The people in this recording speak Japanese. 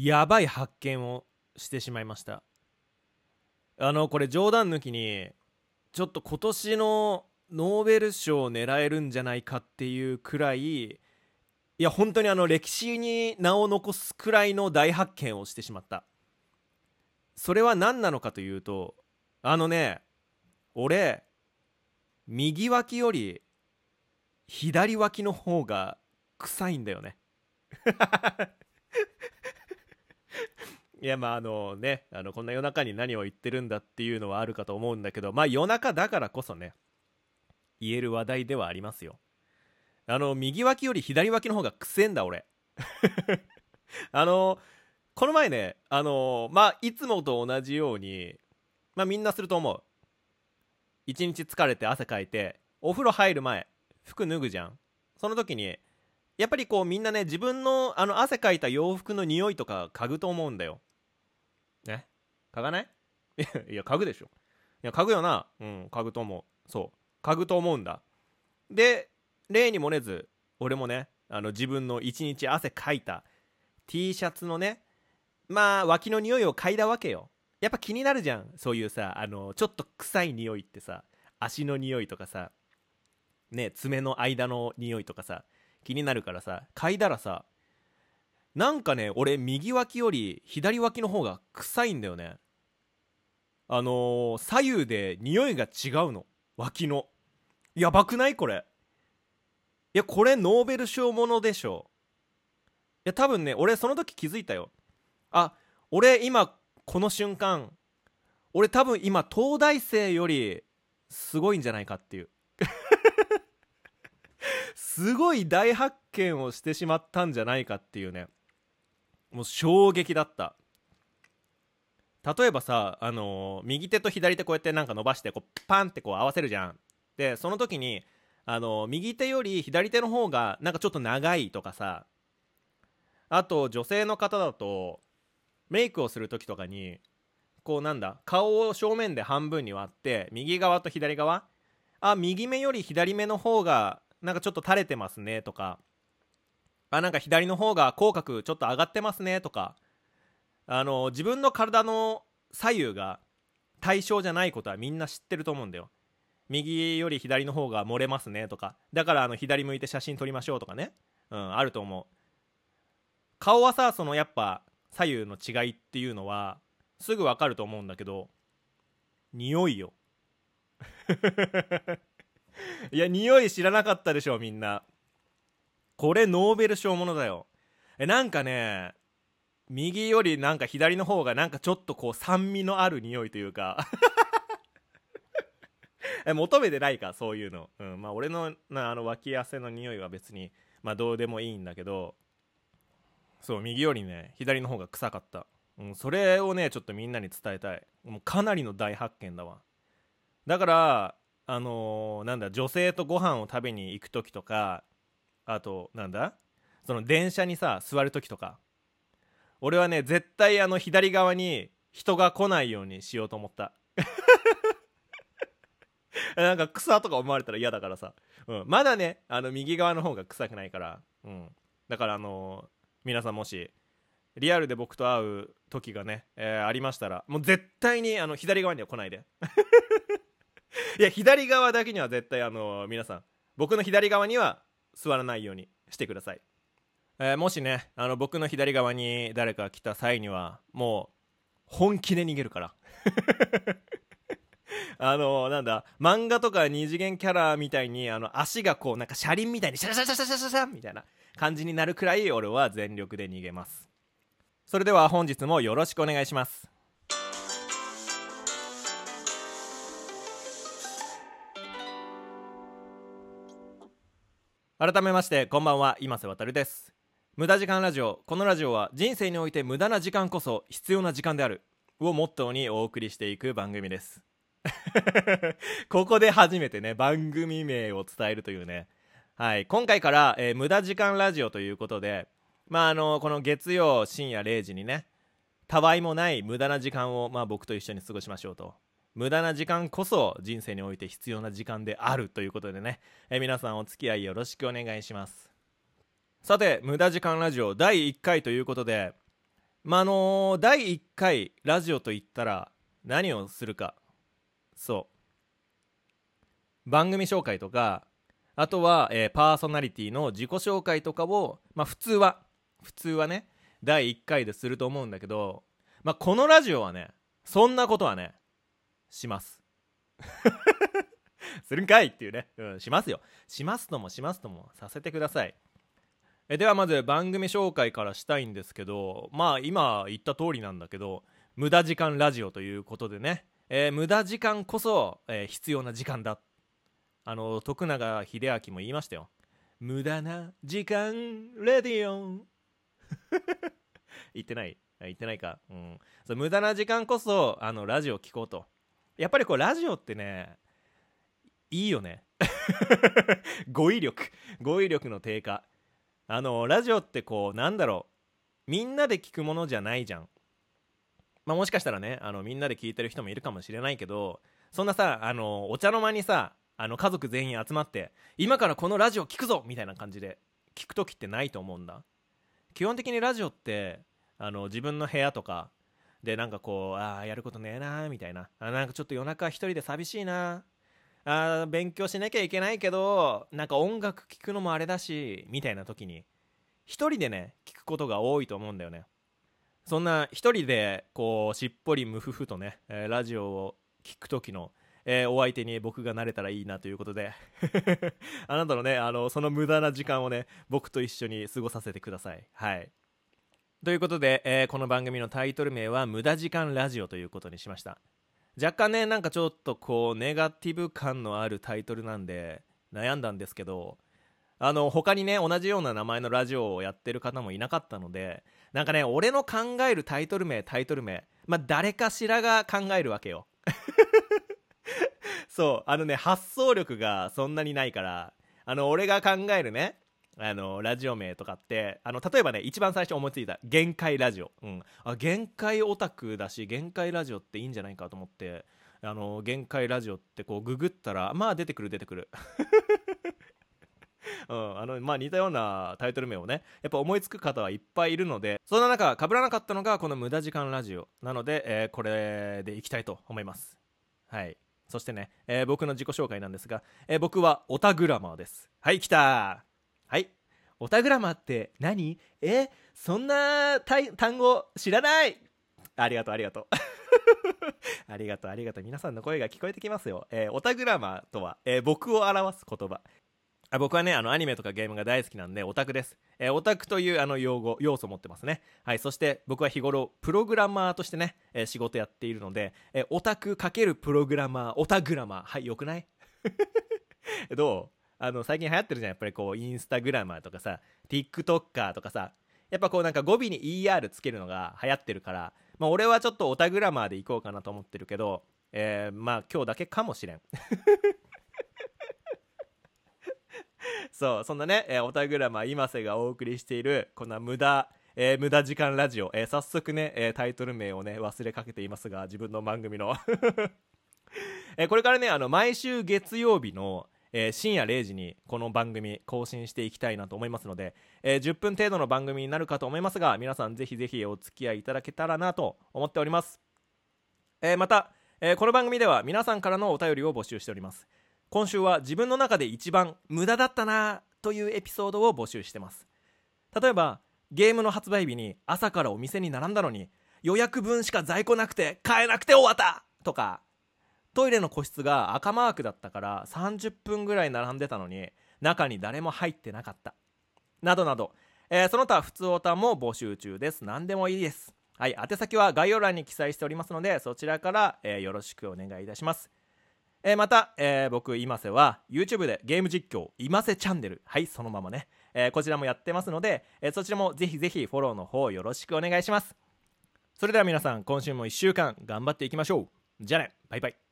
やばい発見をしてしまいました。あのこれ冗談抜きにちょっと今年のノーベル賞を狙えるんじゃないかっていうくらいいや本当にあの歴史に名を残すくらいの大発見をしてしまった。それは何なのかというとあのね俺右脇より左脇の方が臭いんだよね。いやまああのねあのこんな夜中に何を言ってるんだっていうのはあるかと思うんだけどまあ夜中だからこそね言える話題ではありますよ。あの右脇より左脇の方がくせえんだ俺。あのこの前ねあのまあいつもと同じようにまあみんなすると思う。一日疲れて汗かいてお風呂入る前服脱ぐじゃん。その時にやっぱりこうみんなね自分のあの汗かいた洋服の匂いとか嗅ぐと思うんだよ。ね。嗅がない？いや嗅ぐでしょ。いや嗅ぐよな。うん嗅ぐと思う。そう。嗅ぐと思うんだ。で例に漏れず俺もねあの自分の一日汗かいた。T シャツのねまあ脇の匂いを嗅いだわけよ。やっぱ気になるじゃん。そういうさあのちょっと臭い匂いってさ足の匂いとかさね爪の間の匂いとかさ気になるからさ嗅いだらさなんかね俺右脇より左脇の方が臭いんだよね。あのー、左右で匂いが違うの。脇の。やばくない？これ。いやこれノーベル賞ものでしょ。いや多分ね俺その時気づいたよ。あ俺今この瞬間俺多分今東大生よりすごいんじゃないかっていう。すごい大発見をしてしまったんじゃないかっていうね。もう衝撃だった。例えばさ、あのー、右手と左手こうやってなんか伸ばしてこうパンってこう合わせるじゃん。でその時に、あのー、右手より左手の方がなんかちょっと長いとかさ。あと女性の方だとメイクをする時とかにこうなんだ顔を正面で半分に割って右側と左側。あ右目より左目の方がなんかちょっと垂れてますねとか。あなんか左の方が口角ちょっと上がってますねとかあの自分の体の左右が対象じゃないことはみんな知ってると思うんだよ。右より左の方が漏れますねとか。だからあの左向いて写真撮りましょうとかね。うんあると思う。顔はさそのやっぱ左右の違いっていうのはすぐ分かると思うんだけど匂いよ。いや匂い知らなかったでしょみんな。これノーベル賞ものだよ。えなんかね右よりなんか左の方がなんかちょっとこう酸味のある匂いというか。求めてないかそういうの、うん、まあ俺のなあの脇汗の匂いは別にまあどうでもいいんだけど。そう右よりね左の方が臭かった、うん、それをねちょっとみんなに伝えたい。もうかなりの大発見だわ。だからあのー、なんだ女性とご飯を食べに行く時とかあとなんだ？その電車にさ座る時とか。俺はね絶対あの左側に人が来ないようにしようと思った。なんか草とか思われたら嫌だからさ、うん、まだねあの右側の方が臭くないから、うん、だからあのー皆さんもしリアルで僕と会う時がね、えー、ありましたらもう絶対にあの左側には来ないで。いや左側だけには絶対あの皆さん。僕の左側には座らないようにしてください、えー、もしねあの僕の左側に誰か来た際にはもう本気で逃げるから。あのなんだ漫画とか二次元キャラみたいにあの足がこうなんか車輪みたいにシャシャシャシャシャシャシャみたいな感じになるくらい俺は全力で逃げますそれでは本日もよろしくお願いします改めましてこんばんは。今瀬渡です。無駄時間ラジオ。このラジオは人生において無駄な時間こそ必要な時間である。をモットーにお送りしていく番組です。ここで初めてね番組名を伝えるというね。はい、今回から、えー、無駄時間ラジオということで、まあ、あのこの月曜深夜0時にねたわいもない無駄な時間を、まあ、僕と一緒に過ごしましょうと。無駄な時間こそ人生において必要な時間であるということでね、え、皆さんお付き合いよろしくお願いします。さて無駄時間ラジオ第1回ということでまああの第1回ラジオといったら何をするか。そう。番組紹介とかあとは、えー、パーソナリティの自己紹介とかを、まあ、普通は普通はね第1回ですると思うんだけど、まあ、このラジオはねそんなことはねします。するんかいっていうね、うん、しますよ。しますともしますともさせてください。えではまず番組紹介からしたいんですけどまあ今言った通りなんだけど無駄時間ラジオということでね、えー、無駄時間こそ、えー、必要な時間だ。あの徳永英明も言いましたよ。無駄な時間レディオン。言ってない。言ってないか、うん、そう無駄な時間こそあのラジオ聞こうと。やっぱりこうラジオってねいいよね。語彙力。語彙力の低下。あのラジオってこうなんだろう。みんなで聞くものじゃないじゃん。まあもしかしたらねあのみんなで聞いてる人もいるかもしれないけどそんなさあのお茶の間にさあの家族全員集まって今からこのラジオ聞くぞみたいな感じで聞く時ってないと思うんだ。基本的にラジオってあの自分の部屋とかでなんかこうああやることねえなーみたいな。あなんかちょっと夜中一人で寂しいなあ勉強しなきゃいけないけどなんか音楽聴くのもあれだしみたいな時に一人でね聞くことが多いと思うんだよね。そんな一人でこうしっぽりムフフとね、えー、ラジオを聴く時の、えー、お相手に僕がなれたらいいなということで あなたのねあのその無駄な時間をね僕と一緒に過ごさせてください。はい。ということで、えー、この番組のタイトル名は「無駄時間ラジオ」ということにしました。若干ねなんかちょっとこうネガティブ感のあるタイトルなんで悩んだんですけどあの他にね同じような名前のラジオをやってる方もいなかったのでなんかね俺の考えるタイトル名タイトル名まあ誰かしらが考えるわけよ。そうあのね発想力がそんなにないからあの俺が考えるねあのラジオ名とかってあの例えばね一番最初思いついた「限界ラジオ」うん、あ限界オタクだし限界ラジオっていいんじゃないかと思ってあの限界ラジオってこうググったらまあ出てくる出てくる。うん、あのまあ似たようなタイトル名をねやっぱ思いつく方はいっぱいいるのでそんな中被らなかったのがこの無駄時間ラジオ。なので、えー、これでいきたいと思います。はい。そしてね、えー、僕の自己紹介なんですが、えー、僕はオタグラマーです。はい来たはい。オタグラマって何？え？そんな単語知らない。ありがとうありがとう。ありがとうありがとう。皆さんの声が聞こえてきますよ、えー、オタグラマとは、えー、僕を表す言葉。あ僕はねあのアニメとかゲームが大好きなんでオタクです、えー、オタクというあの用語要素を持ってますね。はいそして僕は日頃プログラマーとしてね、えー、仕事やっているので、えー、オタク×プログラマーオタグラマー。はいよくない？どう？あの最近流行ってるじゃんやっぱりこうインスタグラマーとかさ TikToker とかさやっぱこうなんか語尾に ER つけるのが流行ってるからまあ俺はちょっとオタグラマーでいこうかなと思ってるけどえー、まあ今日だけかもしれん。そうそんなね、えー、オタグラマー今瀬がお送りしているこんな無駄えー、無駄時間ラジオ、えー、早速ね、えー、タイトル名をね忘れかけていますが自分の番組の。えこれからねあの毎週月曜日のえー、深夜0時にこの番組更新していきたいなと思いますので、えー、10分程度の番組になるかと思いますが皆さんぜひぜひお付き合いいただけたらなと思っております、えー、また、えこの番組では皆さんからのお便りを募集しております。今週は自分の中で一番無駄だったなというエピソードを募集してます。例えばゲームの発売日に朝からお店に並んだのに予約分しか在庫なくて買えなくて終わったとかトイレの個室が赤マークだったから30分ぐらい並んでたのに中に誰も入ってなかった。などなど、えー、その他普通オタも募集中です。何でもいいです。はい宛先は概要欄に記載しておりますのでそちらから、えー、よろしくお願いいたします。えー、また、えー、僕今瀬は YouTube でゲーム実況今瀬チャンネル。はいそのままね、えー、こちらもやってますので、えそちらもぜひぜひフォローの方よろしくお願いします。それでは皆さん今週も1週間頑張っていきましょう。じゃあね。バイバイ。